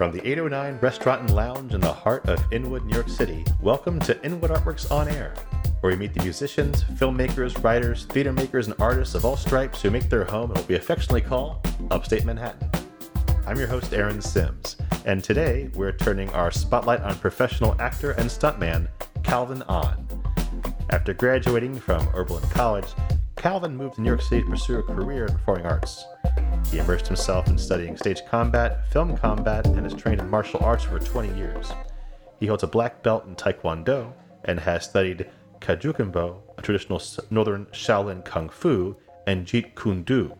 From the 809 Restaurant and Lounge in the heart of Inwood, New York City, welcome to Inwood Artworks On Air, where we meet the musicians, filmmakers, writers, theater makers, and artists of all stripes who make their home in what we affectionately call Upstate Manhattan. I'm your host, Aaron Sims, and today we're turning our spotlight on professional actor and stuntman Calvin Ahn. After graduating from Oberlin College, Calvin moved to New York City to pursue a career in performing arts. He immersed himself in studying stage combat, film combat, and has trained in martial arts for 20 years. He holds a black belt in Taekwondo and has studied Kajukenbo, a traditional northern Shaolin Kung Fu, and Jeet Kune Do.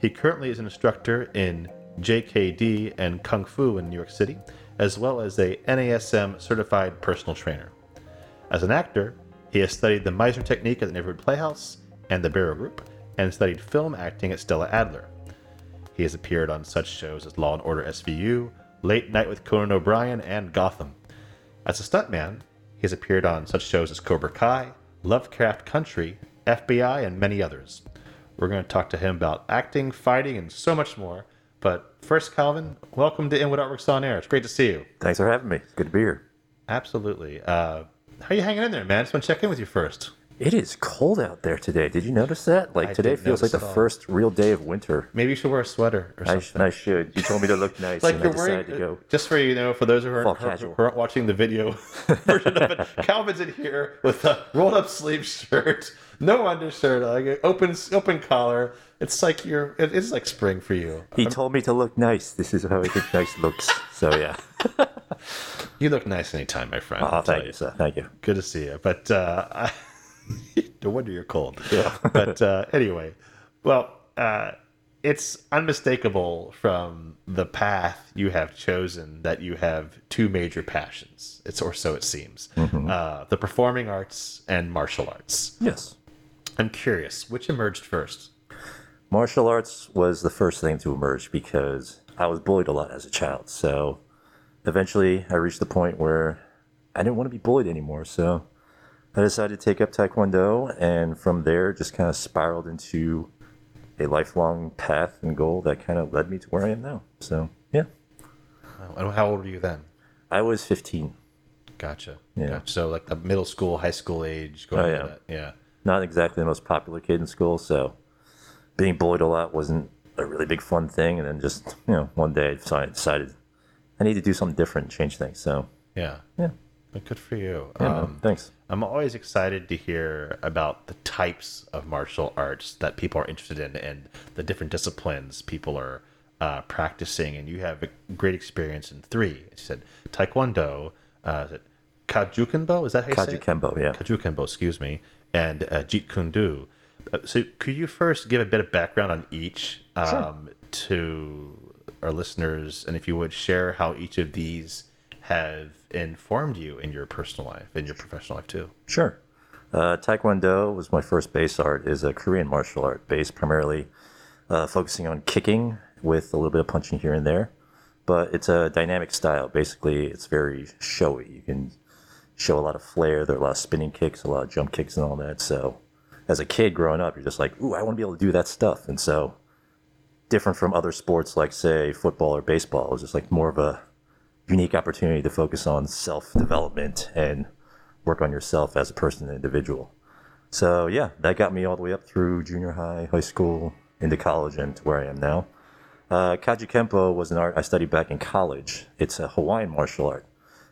He currently is an instructor in JKD and Kung Fu in New York City, as well as a NASM certified personal trainer. As an actor, he has studied the Meisner technique at the Neighborhood Playhouse and the Barrow Group, and studied film acting at Stella Adler. He has appeared on such shows as Law and Order SVU, Late Night with Conan O'Brien, and Gotham. As a stuntman, he has appeared on such shows as Cobra Kai, Lovecraft Country, FBI, and many others. We're going to talk to him about acting, fighting, and so much more. But first, Calvin, welcome to Inwood Artworks On Air. It's great to see you. Thanks for having me. It's good to be here. Absolutely. Uh, how are you hanging in there, man? Just want to check in with you first. It is cold out there today. Did you notice that? Like I today didn't feels like the at all. first real day of winter. Maybe you should wear a sweater or I, something. I should. You told me to look nice, like and you're I wearing, decided to go. just for you know, for those who aren't, who casual. aren't watching the video version of it, Calvin's in here with a rolled up sleeve shirt, no undershirt, like open open collar. It's like you're. It is like spring for you. He told me to look nice. This is how I think nice looks. So yeah. You look nice anytime, my friend. Oh, I'll tell thank you, sir. Thank you. Good to see you. But uh, I, no wonder you're cold. Yeah. but uh, anyway, well, uh, it's unmistakable from the path you have chosen that you have two major passions. It's or so it seems: uh, the performing arts and martial arts. Yes. I'm curious, which emerged first? Martial arts was the first thing to emerge because I was bullied a lot as a child. So eventually I reached the point where I didn't want to be bullied anymore. So I decided to take up Taekwondo and from there just kind of spiraled into a lifelong path and goal that kind of led me to where I am now. So yeah, Uh, How old were you then? I was 15. Gotcha. Yeah. Gotcha. So like the middle school, high school age. Going Oh, yeah. that. Yeah. Not exactly the most popular kid in school. So being bullied a lot wasn't a really big fun thing. And then just, you know, one day I decided- decided I need to do something different, change things. So Yeah. yeah. Well, Good for you. Yeah. Um, thanks. I'm always excited to hear about the types of martial arts that people are interested in and the different disciplines people are uh, practicing. And you have a great experience in three. You said Taekwondo, uh, is it Kajukenbo? Is that how you say it? Yeah. Kajukenbo, excuse me, and uh, Jeet Kune Do. Uh, so, could you first give a bit of background on each um, to our listeners, and if you would share how each of these have informed you in your personal life, in your professional life too? Sure. Uh, Taekwondo was my first base art. is a Korean martial art based primarily uh, focusing on kicking with a little bit of punching here and there. But it's a dynamic style. Basically, it's very showy. You can show a lot of flair. There are a lot of spinning kicks, a lot of jump kicks, and all that. So, as a kid growing up, you're just like, "Ooh, I want to be able to do that stuff." And so, different from other sports like, say, football or baseball, it was just like more of a unique opportunity to focus on self development and work on yourself as a person and individual. So yeah, that got me all the way up through junior high, high school, into college, and to where I am now. Uh, Kajukenbo was an art I studied back in college. It's a Hawaiian martial art.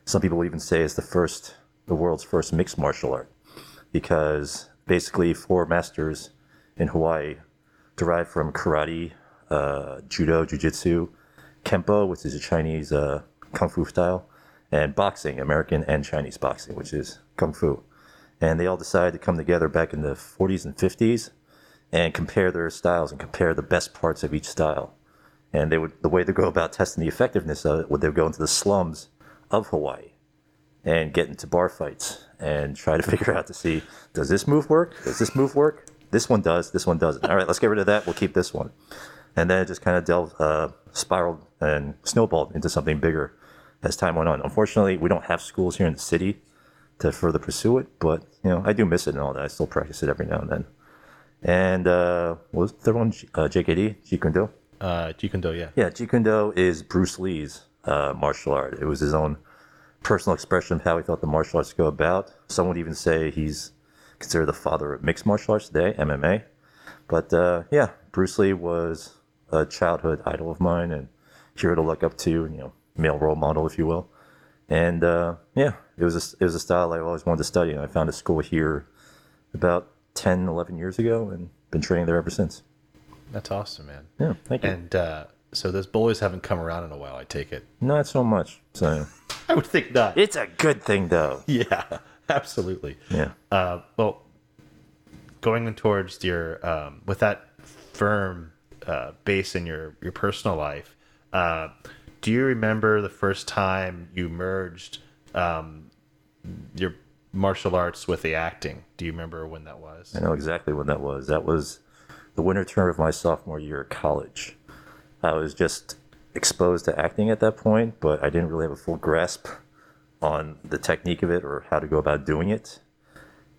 Some people even say it's the first, the world's first mixed martial art, because basically four masters in Hawaii derived from karate, uh, judo, jujitsu, kempo, which is a Chinese uh, kung fu style, and boxing, American and Chinese boxing, which is kung fu. And they all decided to come together back in the 40s and 50s and compare their styles and compare the best parts of each style. And they would the way to go about testing the effectiveness of it would they would go into the slums of Hawaii and get into bar fights and try to figure out to see does this move work? Does this move work? This one does. This one doesn't. All right, let's get rid of that. We'll keep this one. And then it just kind of delved, uh, spiraled and snowballed into something bigger as time went on. Unfortunately, we don't have schools here in the city to further pursue it, but you know I do miss it and all that. I still practice it every now and then. And uh, what was the third one? Uh, JKD, Jeet Kune Do. Uh, Jeet Kune Do, yeah. Yeah, Jeet Kune Do is Bruce Lee's uh, martial art. It was his own personal expression of how he thought the martial arts go about. Some would even say he's considered the father of mixed martial arts today, MMA. But uh, yeah, Bruce Lee was a childhood idol of mine and hero to look up to, you know, male role model, if you will. And uh, yeah, it was a, it was a style I always wanted to study, and I found a school here about 10, 11 years ago, and been training there ever since. That's awesome, man. Yeah, thank you. And uh, so those bullies haven't come around in a while. I take it. Not so much. So I would think not. it's a good thing, though. Yeah, absolutely. Yeah. Uh, well, going towards your um, with that firm uh, base in your your personal life, uh, do you remember the first time you merged um, your martial arts with the acting? Do you remember when that was? I know exactly when that was. That was the winter term of my sophomore year at college. I was just exposed to acting at that point, but I didn't really have a full grasp on the technique of it or how to go about doing it.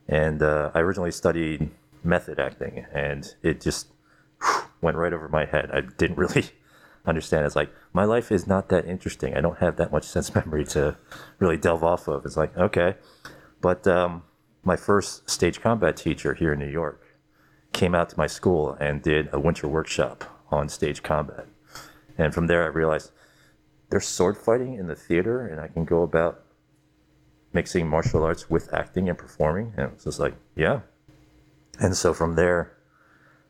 And uh, I originally studied method acting, and it just went right over my head. I didn't really understand. It's like my life is not that interesting. I don't have that much sense memory to really delve off of. It's like okay, but um, my first stage combat teacher here in New York came out to my school and did a winter workshop on stage combat. And from there, I realized there's sword fighting in the theater, and I can go about mixing martial arts with acting and performing. And it was just like, yeah. And so from there,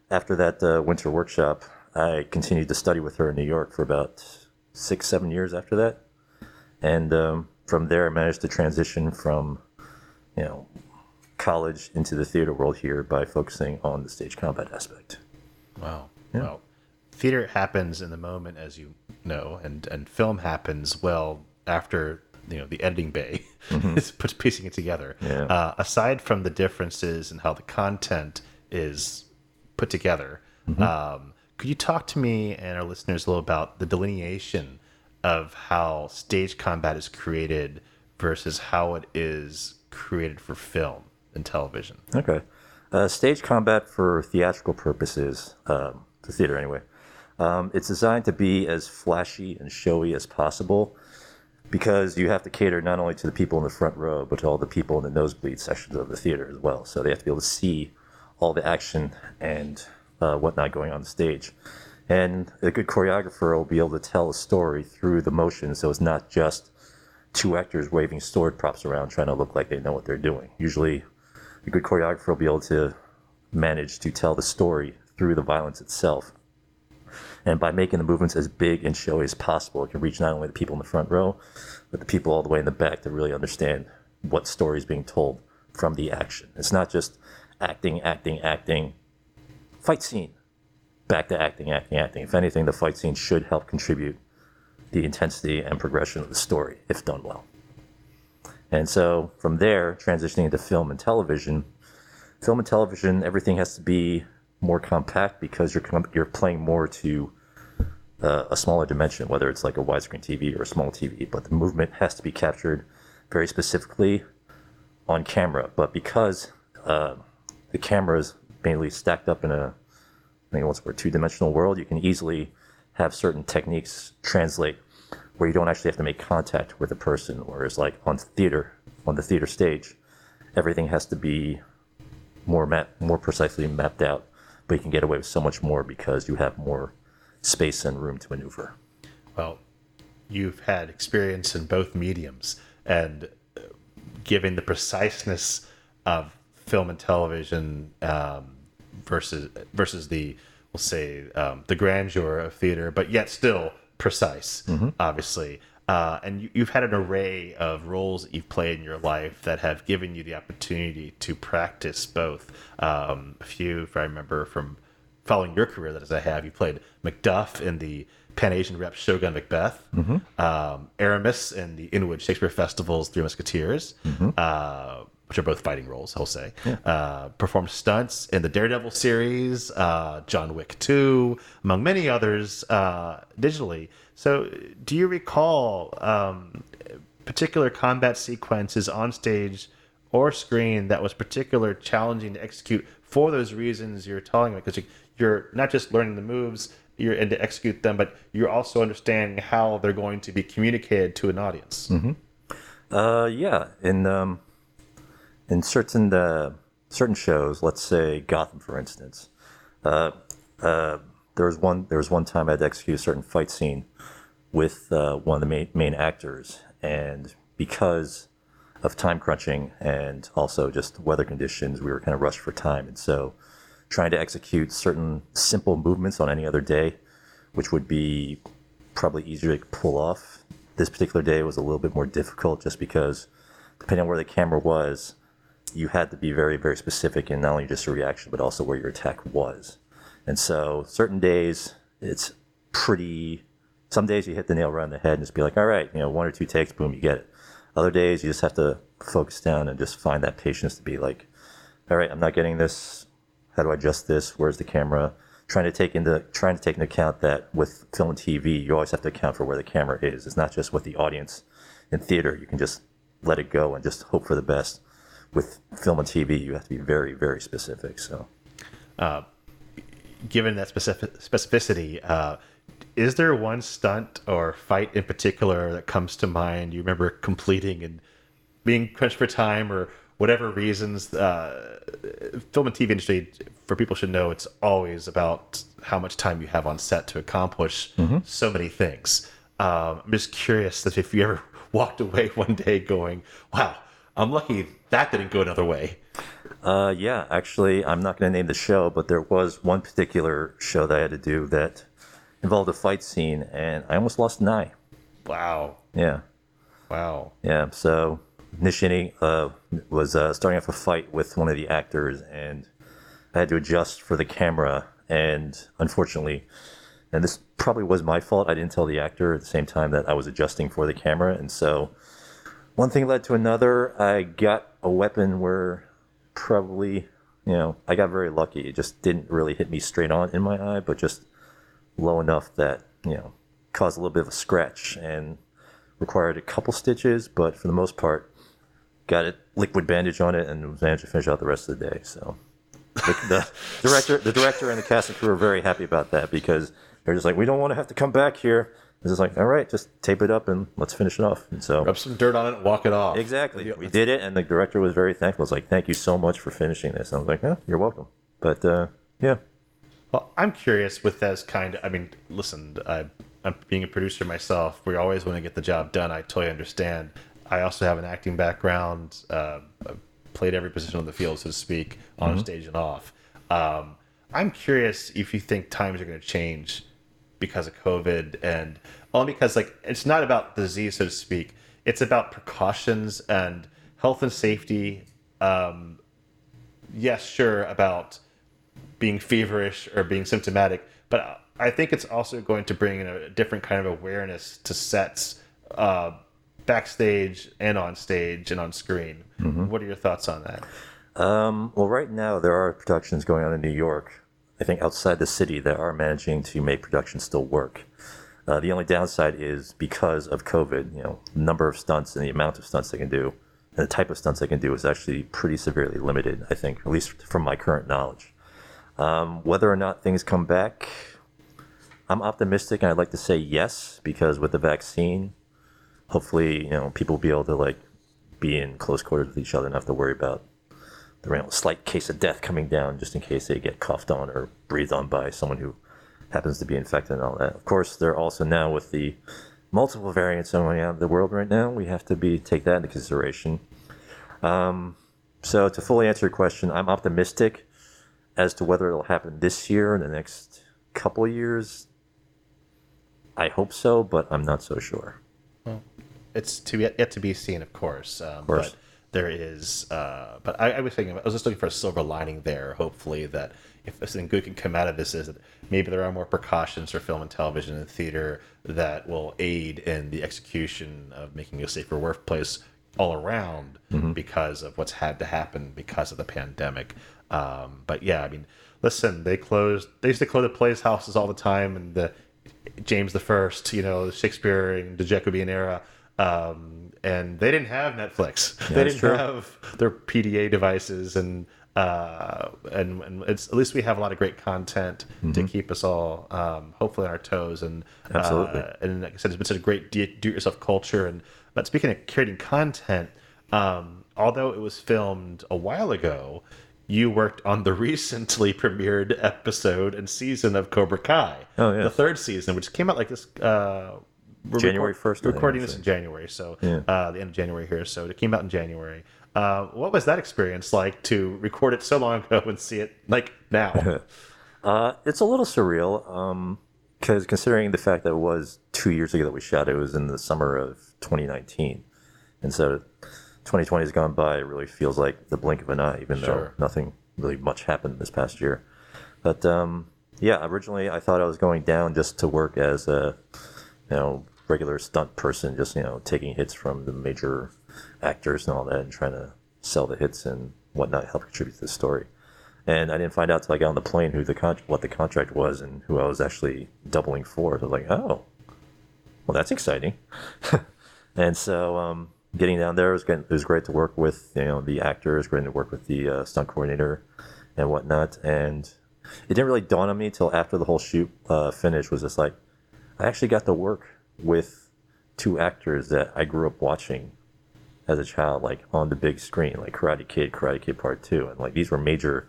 after that uh, winter workshop, I continued to study with her in New York for about six, seven years after that. And um, from there, I managed to transition from, you know, college into the theater world here by focusing on the stage combat aspect. Wow. Wow. Theater happens in the moment, as you know, and, and film happens well after you know the editing bay is puts piecing it together. Yeah. Uh, aside from the differences in how the content is put together, um, could you talk to me and our listeners a little about the delineation of how stage combat is created versus how it is created for film and television? Okay. Uh, stage combat for theatrical purposes, um, the theater anyway, um, it's designed to be as flashy and showy as possible because you have to cater not only to the people in the front row, but to all the people in the nosebleed sections of the theater as well. So they have to be able to see all the action and uh, whatnot going on the stage. And a good choreographer will be able to tell a story through the motion, so it's not just two actors waving sword props around trying to look like they know what they're doing. Usually, a good choreographer will be able to manage to tell the story through the violence itself. And by making the movements as big and showy as possible, it can reach not only the people in the front row, but the people all the way in the back to really understand what story is being told from the action. It's not just acting, acting, acting, fight scene, back to acting, acting, acting. If anything, the fight scene should help contribute the intensity and progression of the story if done well. And so from there, transitioning into film and television, film and television, everything has to be more compact because you're you're playing more to uh, a smaller dimension, whether it's like a widescreen TV or a small TV. But the movement has to be captured very specifically on camera. But because uh, the camera is mainly stacked up in a I mean, what's a two dimensional world, you can easily have certain techniques translate where you don't actually have to make contact with a person. Whereas like on theater, on the theater stage, everything has to be more map, more precisely mapped out. But you can get away with so much more because you have more space and room to maneuver. Well, you've had experience in both mediums, and uh, given the preciseness of film and television um, versus versus the we'll say um, the grandeur of theater, but yet still precise, obviously. Uh, and you, you've had an array of roles that you've played in your life that have given you the opportunity to practice both. Um, a few, if I remember from following your career that as I have, you played Macduff in the Pan Asian rep Shogun Macbeth, um, Aramis in the Inwood Shakespeare Festival's Three Musketeers, uh, which are both fighting roles, I'll say. Uh, performed stunts in the Daredevil series, uh, John Wick 2, among many others uh, digitally. So, do you recall um, particular combat sequences on stage or screen that was particular challenging to execute for those reasons you're telling me because you're not just learning the moves you're and to execute them, but you're also understanding how they're going to be communicated to an audience. Uh, yeah, in um, in certain uh, certain shows, let's say Gotham, for instance, uh, uh, there was one there was one time I had to execute a certain fight scene with uh, one of the main main actors, and because of time crunching and also just weather conditions, we were kind of rushed for time, and so trying to execute certain simple movements on any other day, which would be probably easier to pull off. This particular day was a little bit more difficult just because, depending on where the camera was, you had to be very, very specific in not only just your reaction, but also where your attack was. And so, certain days, it's pretty. Some days you hit the nail right on the head and just be like, all right, you know, one or two takes, boom, you get it. Other days, you just have to focus down and just find that patience to be like, all right, I'm not getting this. How do I adjust this? Where's the camera? Trying to take into trying to take into account that with film and TV, you always have to account for where the camera is. It's not just with the audience in theater. You can just let it go and just hope for the best. With film and TV, you have to be very, very specific. So, given that specific specificity, uh, is there one stunt or fight in particular that comes to mind? You remember completing and being crunched for time, or whatever reasons? Uh, film and TV industry, for people should know, it's always about how much time you have on set to accomplish so many things. Um, I'm just curious that if you ever walked away one day going, "Wow, I'm lucky that didn't go another way." uh, yeah, actually, I'm not going to name the show, but there was one particular show that I had to do that involved a fight scene, and I almost lost an eye. Wow, Yeah. wow. Yeah, so Nishini uh, was uh, starting off a fight with one of the actors, and I had to adjust for the camera. And unfortunately, and this probably was my fault, I didn't tell the actor at the same time that I was adjusting for the camera. And so one thing led to another. I got a weapon where probably, you know, I got very lucky. It just didn't really hit me straight on in my eye, but just low enough that, you know, caused a little bit of a scratch and required a couple stitches, but for the most part, got a liquid bandage on it and managed to finish out the rest of the day. So the, the director, the director, and the cast and crew were very happy about that because they're just like, we don't want to have to come back here. It's just like, all right, just tape it up and let's finish it off. And so Rub some dirt on it and walk it off. exactly, we did it, and the director was very thankful. It's like, thank you so much for finishing this. And I was like, yeah, you're welcome. But uh, yeah, Well, I'm curious with those kind of. I mean, listen, I, I'm being a producer myself. We always want to get the job done. I totally understand. I also have an acting background. Uh, I've played every position on the field, so to speak, on stage and off. Um, I'm curious if you think times are going to change because of COVID, and only because like it's not about disease, so to speak. It's about precautions and health and safety. Um, yes, sure about being feverish or being symptomatic, but I think it's also going to bring in a different kind of awareness to sets, uh, backstage and on stage and on screen. What are your thoughts on that? Um, well, right now there are productions going on in New York. I think outside the city that are managing to make production still work. Uh, the only downside is because of COVID, you know, the number of stunts and the amount of stunts they can do, and the type of stunts they can do is actually pretty severely limited. I think, at least from my current knowledge. Um, whether or not things come back, I'm optimistic, and I'd like to say yes because with the vaccine, hopefully, you know, people will be able to like be in close quarters with each other and have to worry about the you know, slight case of death coming down just in case they get coughed on or breathed on by someone who happens to be infected and all that. Of course, they're also now with the multiple variants going out of the world right now. We have to be take that into consideration. Um, so to fully answer your question, I'm optimistic as to whether it'll happen this year in the next couple of years. I hope so, but I'm not so sure. Well, It's to yet, yet to be seen, of course. Um, course. But there is, uh, but I, I was thinking, I was just looking for a silver lining there. Hopefully, that if something good can come out of this, is that maybe there are more precautions for film and television and theater that will aid in the execution of making a safer workplace all around because of what's had to happen because of the pandemic. Um, but yeah, I mean, listen, they closed. They used to close the plays houses all the time, and the James the First, you know, Shakespeare and the Jacobean era. Um, and they didn't have Netflix. they didn't true. have their PDA devices and uh, and, and it's at least we have a lot of great content to keep us all um, hopefully on our toes. And Absolutely. uh, and like I said, it's been such a great do it yourself culture. And but speaking of creating content, um, although it was filmed a while ago, you worked on the recently premiered episode and season of Cobra Kai, Oh, yeah. the third season, which came out like this. Uh, we're January 1st, I Recording this in. January, so Yeah. uh, the end of January here. So it came out in January. Uh, what was that experience like to record it so long ago and see it like now? Uh, it's a little surreal, because considering the fact that it was two years ago that we shot it, it was in the summer of 2019, and so 2020 has gone by. It really feels like the blink of an eye, even though nothing really much happened this past year. But um, yeah, originally I thought I was going down just to work as a you know regular stunt person, just you know taking hits from the major actors and all that, and trying to sell the hits and whatnot, help contribute to the story. And I didn't find out till I got on the plane who the con- what the contract was and who I was actually doubling for. So I was like, oh, well, that's exciting. and so um, getting down there was getting, it was great to work with you know the actors, great to work with the uh, stunt coordinator and whatnot. And it didn't really dawn on me till after the whole shoot uh, finished. Was just like I actually got to work with two actors that I grew up watching as a child, like on the big screen, like Karate Kid, Karate Kid Part Two, and like these were major,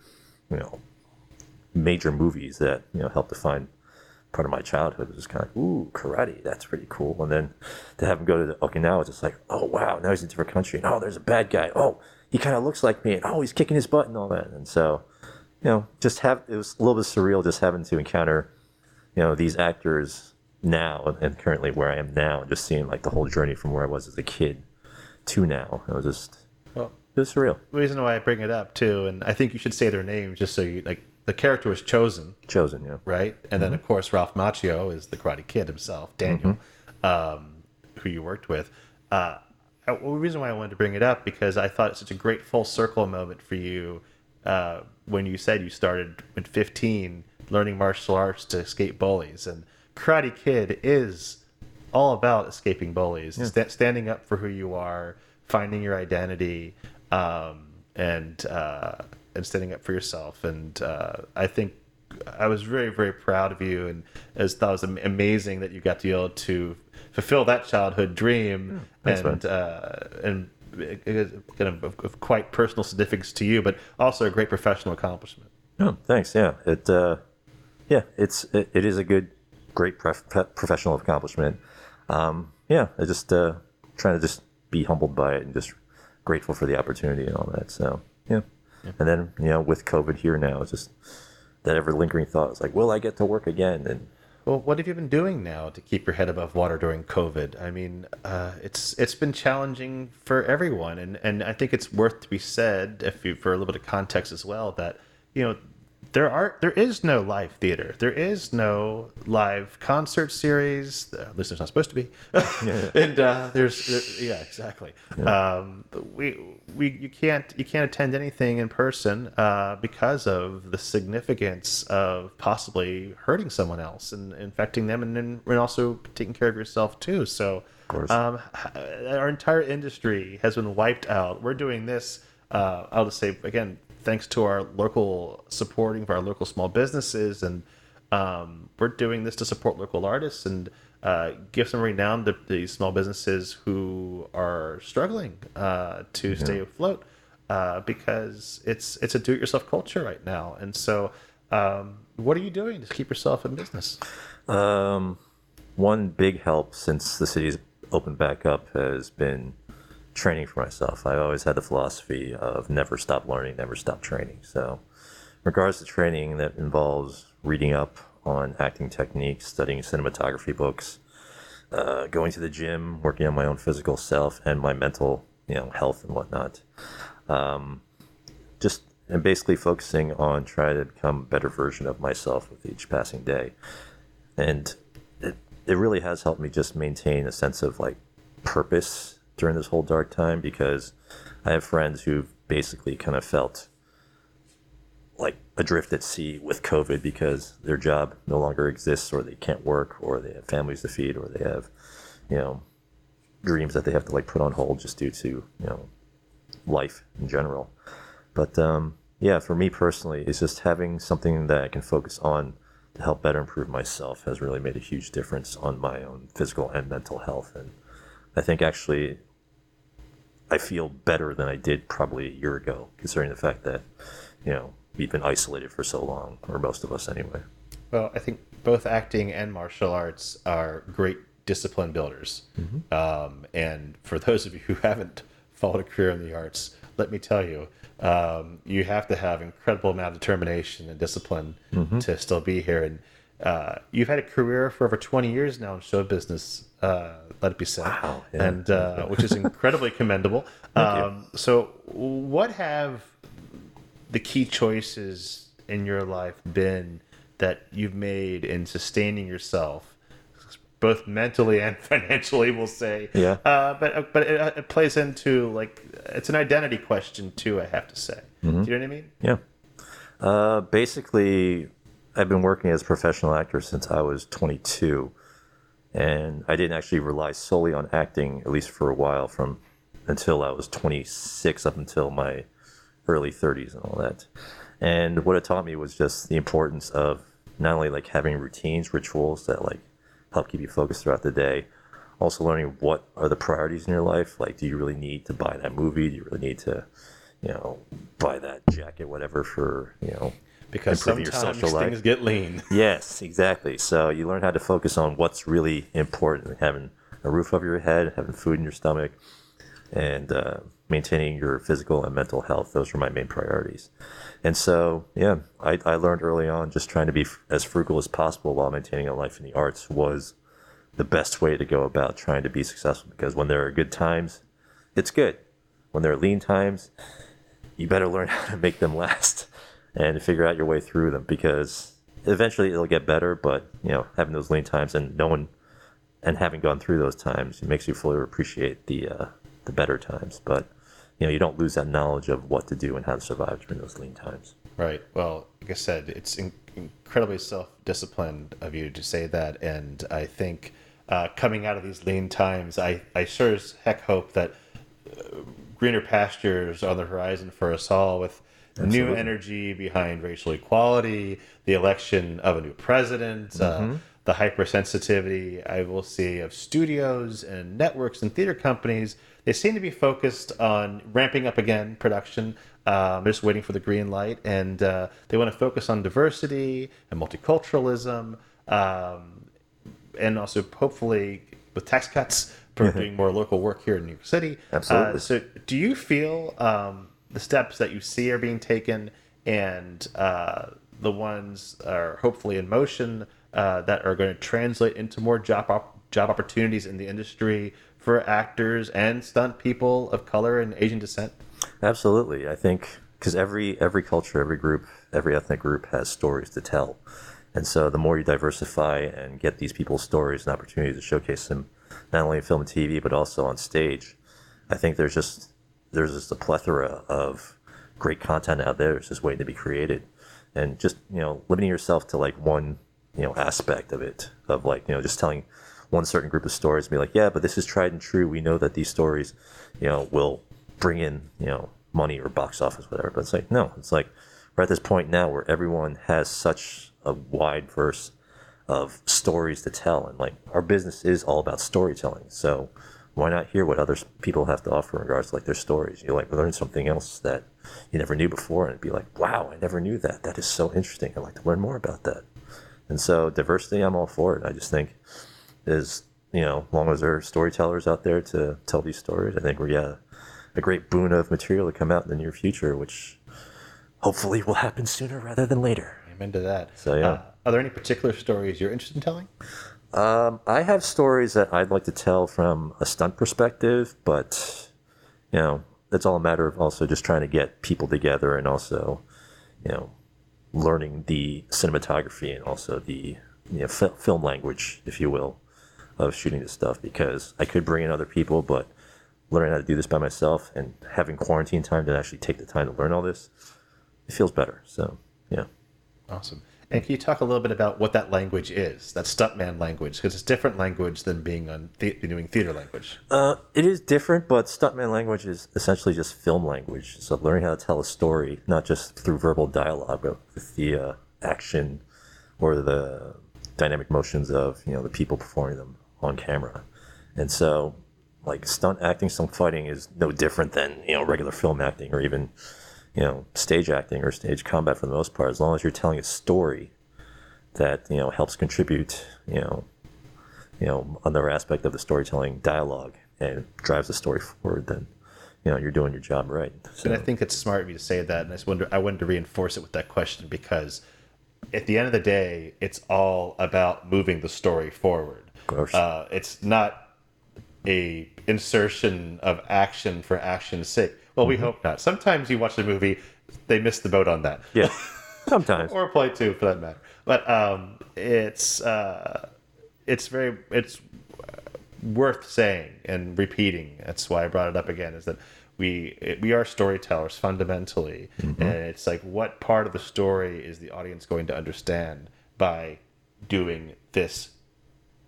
you know, major movies that you know helped define part of my childhood. It was kind of like, ooh, karate, that's pretty cool. And then to have him go to Okinawa, it's just like, oh wow, now he's in a different country, and oh, there's a bad guy. Oh, he kind of looks like me, and oh, he's kicking his butt and all that. And so, you know, just have it was a little bit surreal just having to encounter, you know, these actors now and, currently where I am now, and just seeing like the whole journey from where I was as a kid to now. It was just well, it was surreal. the reason why I bring it up too, and I think you should say their names just so you like the character was chosen, Chozen, yeah. right? And then of course Ralph Macchio is the Karate Kid himself, Daniel, um, who you worked with. Uh, uh, the reason why I wanted to bring it up because I thought it's such a great full circle moment for you uh, when you said you started at 15 learning martial arts to escape bullies, and Karate Kid is all about escaping bullies, sta- standing up for who you are, finding your identity, um, and uh, and standing up for yourself. And uh, I think I was very very proud of you, and as thought it was amazing that you got to be able to fulfill that childhood dream, thanks, and uh, and kind of, of, of quite personal significance to you, but also a great professional accomplishment. Oh, thanks. Yeah, it. Uh, yeah, it's it, it is a good, great pe- professional accomplishment. Um, yeah, I just uh, trying to just be humbled by it and just grateful for the opportunity and all that. So yeah. and then you know with COVID here now, it's just that ever lingering thought is like, will I get to work again? And Well, what have you been doing now to keep your head above water during COVID? I mean, uh, it's it's been challenging for everyone, and, and I think it's worth to be said, if you for a little bit of context as well, that you know there are there is no live theater, there is no live concert series. Uh, At least there's not supposed to be, and uh, there's there, yeah exactly. Um, we we you can't you can't attend anything in person uh, because of the significance of possibly hurting someone else and infecting them, and then and also taking care of yourself too. So, um, our entire industry has been wiped out. We're doing this. Uh, I'll just say again, thanks to our local supporting of our local small businesses, and um, we're doing this to support local artists and uh, give some renown to these small businesses who are struggling uh, to stay afloat uh, because it's it's a do-it-yourself culture right now. And so, um, what are you doing to keep yourself in business? Um, one big help since the city's opened back up has been training for myself. I always had the philosophy of never stop learning, never stop training. So, regards to training that involves reading up on acting techniques, studying cinematography books, uh, going to the gym, working on my own physical self and my mental, you know, health and whatnot. Um, just and basically focusing on trying to become a better version of myself with each passing day and it, it really has helped me just maintain a sense of like purpose during this whole dark time because I have friends who've basically kind of felt like adrift at sea with COVID because their job no longer exists or they can't work or they have families to feed or they have, you know, dreams that they have to like put on hold just due to, you know, life in general. But um, yeah, for me personally, it's just having something that I can focus on to help better improve myself has really made a huge difference on my own physical and mental health. And I think actually I feel better than I did probably a year ago, considering the fact that, you know, we've been isolated for so long, or most of us anyway. Well, I think both acting and martial arts are great discipline builders. Mm-hmm. Um, and for those of you who haven't followed a career in the arts, let me tell you, um, you have to have incredible amount of determination and discipline mm-hmm. to still be here. And uh, you've had a career for over 20 years now in show business. Uh, let it be said, wow, yeah. and uh, which is incredibly commendable. Um, so, what have the key choices in your life been that you've made in sustaining yourself, both mentally and financially? We'll say, yeah. Uh, but but it, it, plays into like it's an identity question too. I have to say, mm-hmm. do you know what I mean? Yeah. Uh, basically, I've been working as a professional actor since I was 22, and I didn't actually rely solely on acting, at least for a while, from until I was 26 up until my early 30s and all that. And what it taught me was just the importance of not only like having routines, rituals that like help keep you focused throughout the day, also learning what are the priorities in your life. Like, do you really need to buy that movie? Do you really need to, you know, buy that jacket, whatever, for you know, because sometimes your social things life. get lean. yes, exactly. So you learn how to focus on what's really important, having a roof over your head, having food in your stomach, and uh, maintaining your physical and mental health. Those were my main priorities. And so, yeah, I, I learned early on just trying to be f- as frugal as possible while maintaining a life in the arts was the best way to go about trying to be successful. Because when there are good times, it's good. When there are lean times, you better learn how to make them last and figure out your way through them because eventually it'll get better. But you know, having those lean times and knowing and having gone through those times, it makes you fully appreciate the uh, the better times. But you know, you don't lose that knowledge of what to do and how to survive during those lean times. Right. Well, like I said, it's in- incredibly self-disciplined of you to say that, and I think uh, coming out of these lean times, I I sure as heck hope that. Uh, greener pastures are on the horizon for us all with Absolutely. new energy behind racial equality, the election of a new president, uh, mm-hmm. uh, the hypersensitivity I will see of studios and networks and theater companies. They seem to be focused on ramping up again production. Um, they're just waiting for the green light, and uh, they want to focus on diversity and multiculturalism, um, and also hopefully with tax cuts for doing more local work here in New York City. Absolutely. Uh, so, do you feel um, the steps that you see are being taken and uh, the ones are hopefully in motion uh, that are going to translate into more job op- job opportunities in the industry for actors and stunt people of color and Asian descent? Absolutely, I think because every every culture, every group, every ethnic group has stories to tell, and so the more you diversify and get these people's stories and opportunities to showcase them, not only in film and TV but also on stage, I think there's just there's just a plethora of great content out there that's just waiting to be created. And just you know limiting yourself to like one you know aspect of it of like you know just telling one certain group of stories and be like yeah but this is tried and true. We know that these stories you know will bring in you know money or box office whatever. But it's like no it's like we're at this point now where everyone has such a wide verse of stories to tell. And like our business is all about storytelling. So why not hear what other people have to offer in regards to like their stories? You like learn something else that you never knew before, and be like, wow, I never knew that. That is so interesting. I'd like to learn more about that. And so diversity, I'm all for it. I just think is you know, as long as there are storytellers out there to tell these stories, I think we're yeah, a great boon of material to come out in the near future, which hopefully will happen sooner rather than later. Amen to that. So yeah. Uh, are there any particular stories you're interested in telling? Um, I have stories that I'd like to tell from a stunt perspective, but you know, it's all a matter of also just trying to get people together and also, you know, learning the cinematography and also the you know, f- film language, if you will, of shooting this stuff. Because I could bring in other people, but learning how to do this by myself and having quarantine time to actually take the time to learn all this, it feels better. So, yeah. Awesome And can you talk a little bit about what that language is, that stuntman language? Because it's different language than being on the- doing theater language. Uh, it is different, but stuntman language is essentially just film language. So learning how to tell a story, not just through verbal dialogue, but with the uh, action or the dynamic motions of you know the people performing them on camera. And so, like stunt acting, stunt fighting is no different than you know regular film acting or even you know stage acting or stage combat for the most part. As long as you're telling a story that you know helps contribute, you know, you know, another aspect of the storytelling dialogue and drives the story forward, then you know you're doing your job right. So, And I think it's smart of you to say that. And I just wonder, I wanted to reinforce it with that question because at the end of the day, it's all about moving the story forward. of course, Uh, it's not a insertion of action for action's sake. Well, we hope not. Sometimes you watch the movie, they miss the boat on that. yeah, sometimes. or play two for that matter. But um, it's uh, it's very it's worth saying and repeating. That's why I brought it up again. Is that we we are storytellers fundamentally, and it's like what part of the story is the audience going to understand by doing this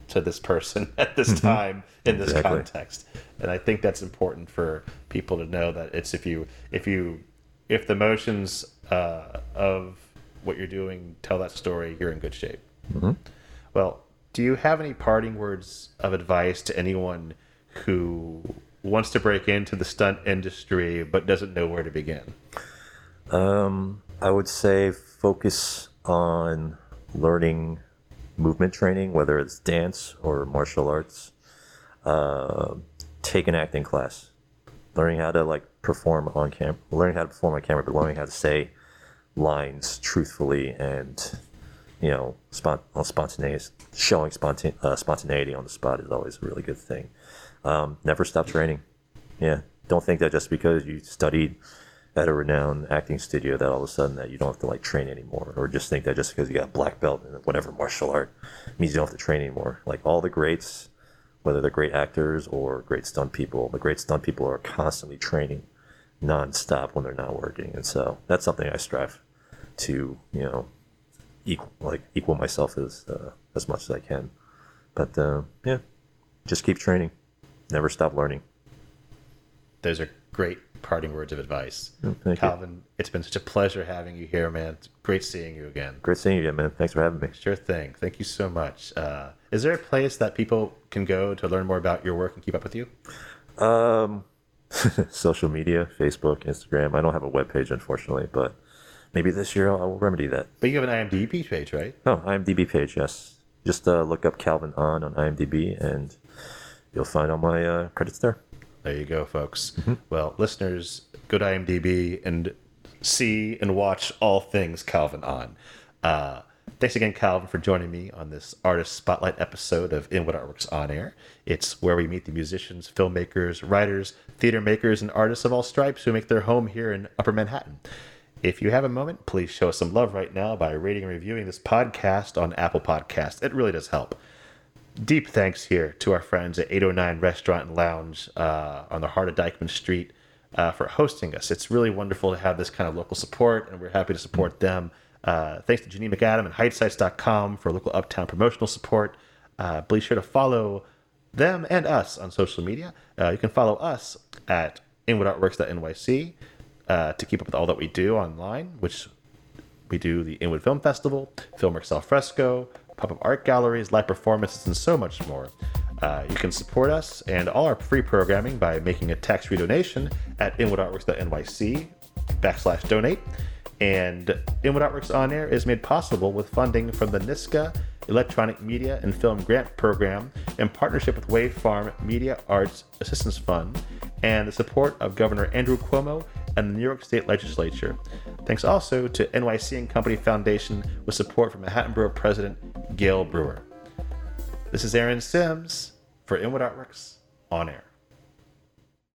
to this person at this time in this Exactly. context and i think that's important for people to know that it's if you if you if the motions uh, of what you're doing tell that story you're in good shape mm-hmm. well do you have any parting words of advice to anyone who wants to break into the stunt industry but doesn't know where to begin Um, I would say focus on learning movement training, whether it's dance or martial arts. Uh, take an acting class, learning how to like perform on camera, learning how to perform on camera, but learning how to say lines truthfully and you know, spont- spontaneous, showing spontan- uh, spontaneity on the spot is always a really good thing. Um, never stop training. Yeah, don't think that just because you studied at a renowned acting studio that all of a sudden that you don't have to like train anymore, or just think that just because you got a black belt in whatever martial art means you don't have to train anymore. Like all the greats, whether they're great actors or great stunt people, the great stunt people are constantly training nonstop when they're not working, and so that's something I strive to you know equal like equal myself as uh, as much as I can. But uh, yeah, just keep training, never stop learning. those are great parting words of advice thank you. calvin it's been such a pleasure having you here man it's great seeing you again Great seeing you, again, man. Thanks for having me. Sure thing. Thank you so much. Uh, is there a place that people can go to learn more about your work and keep up with you? Um, social media, Facebook, Instagram. I don't have a web page, unfortunately, but maybe this year I'll, I'll remedy that. But you have an IMDb page, right? Oh, IMDb page, yes. Just uh, look up Calvin Ahn on IMDb, and you'll find all my uh, credits there. There you go, folks. Well, listeners, go to IMDb and see and watch all things Calvin Ahn. Uh, thanks again, Calvin, for joining me on this Artist Spotlight episode of Inwood Artworks On Air. It's where we meet the musicians, filmmakers, writers, theater makers, and artists of all stripes who make their home here in Upper Manhattan. If you have a moment, please show us some love right now by rating and reviewing this podcast on Apple Podcasts. It really does help. Deep thanks here to our friends at 809 Restaurant and Lounge uh, on the heart of Dyckman Street uh, for hosting us. It's really wonderful to have this kind of local support, and we're happy to support them. Uh, thanks to Janine McAdam and HeightSites.com for local uptown promotional support. Uh, be sure to follow them and us on social media. Uh, you can follow us at inwoodartworks.nyc uh, to keep up with all that we do online, which we do the Inwood Film Festival, Filmworks Al Fresco, pop up art galleries, live performances, and so much more. Uh, you can support us and all our free programming by making a tax free donation at inwoodartworks.nyc backslash donate. And Inwood Artworks On Air is made possible with funding from the NYSCA Electronic Media and Film Grant Program in partnership with Wave Farm Media Arts Assistance Fund and the support of Governor Andrew Cuomo and the New York State Legislature. Thanks also to NYC and Company Foundation with support from Manhattan Borough President Gale Brewer. This is Aaron Sims for Inwood Artworks On Air.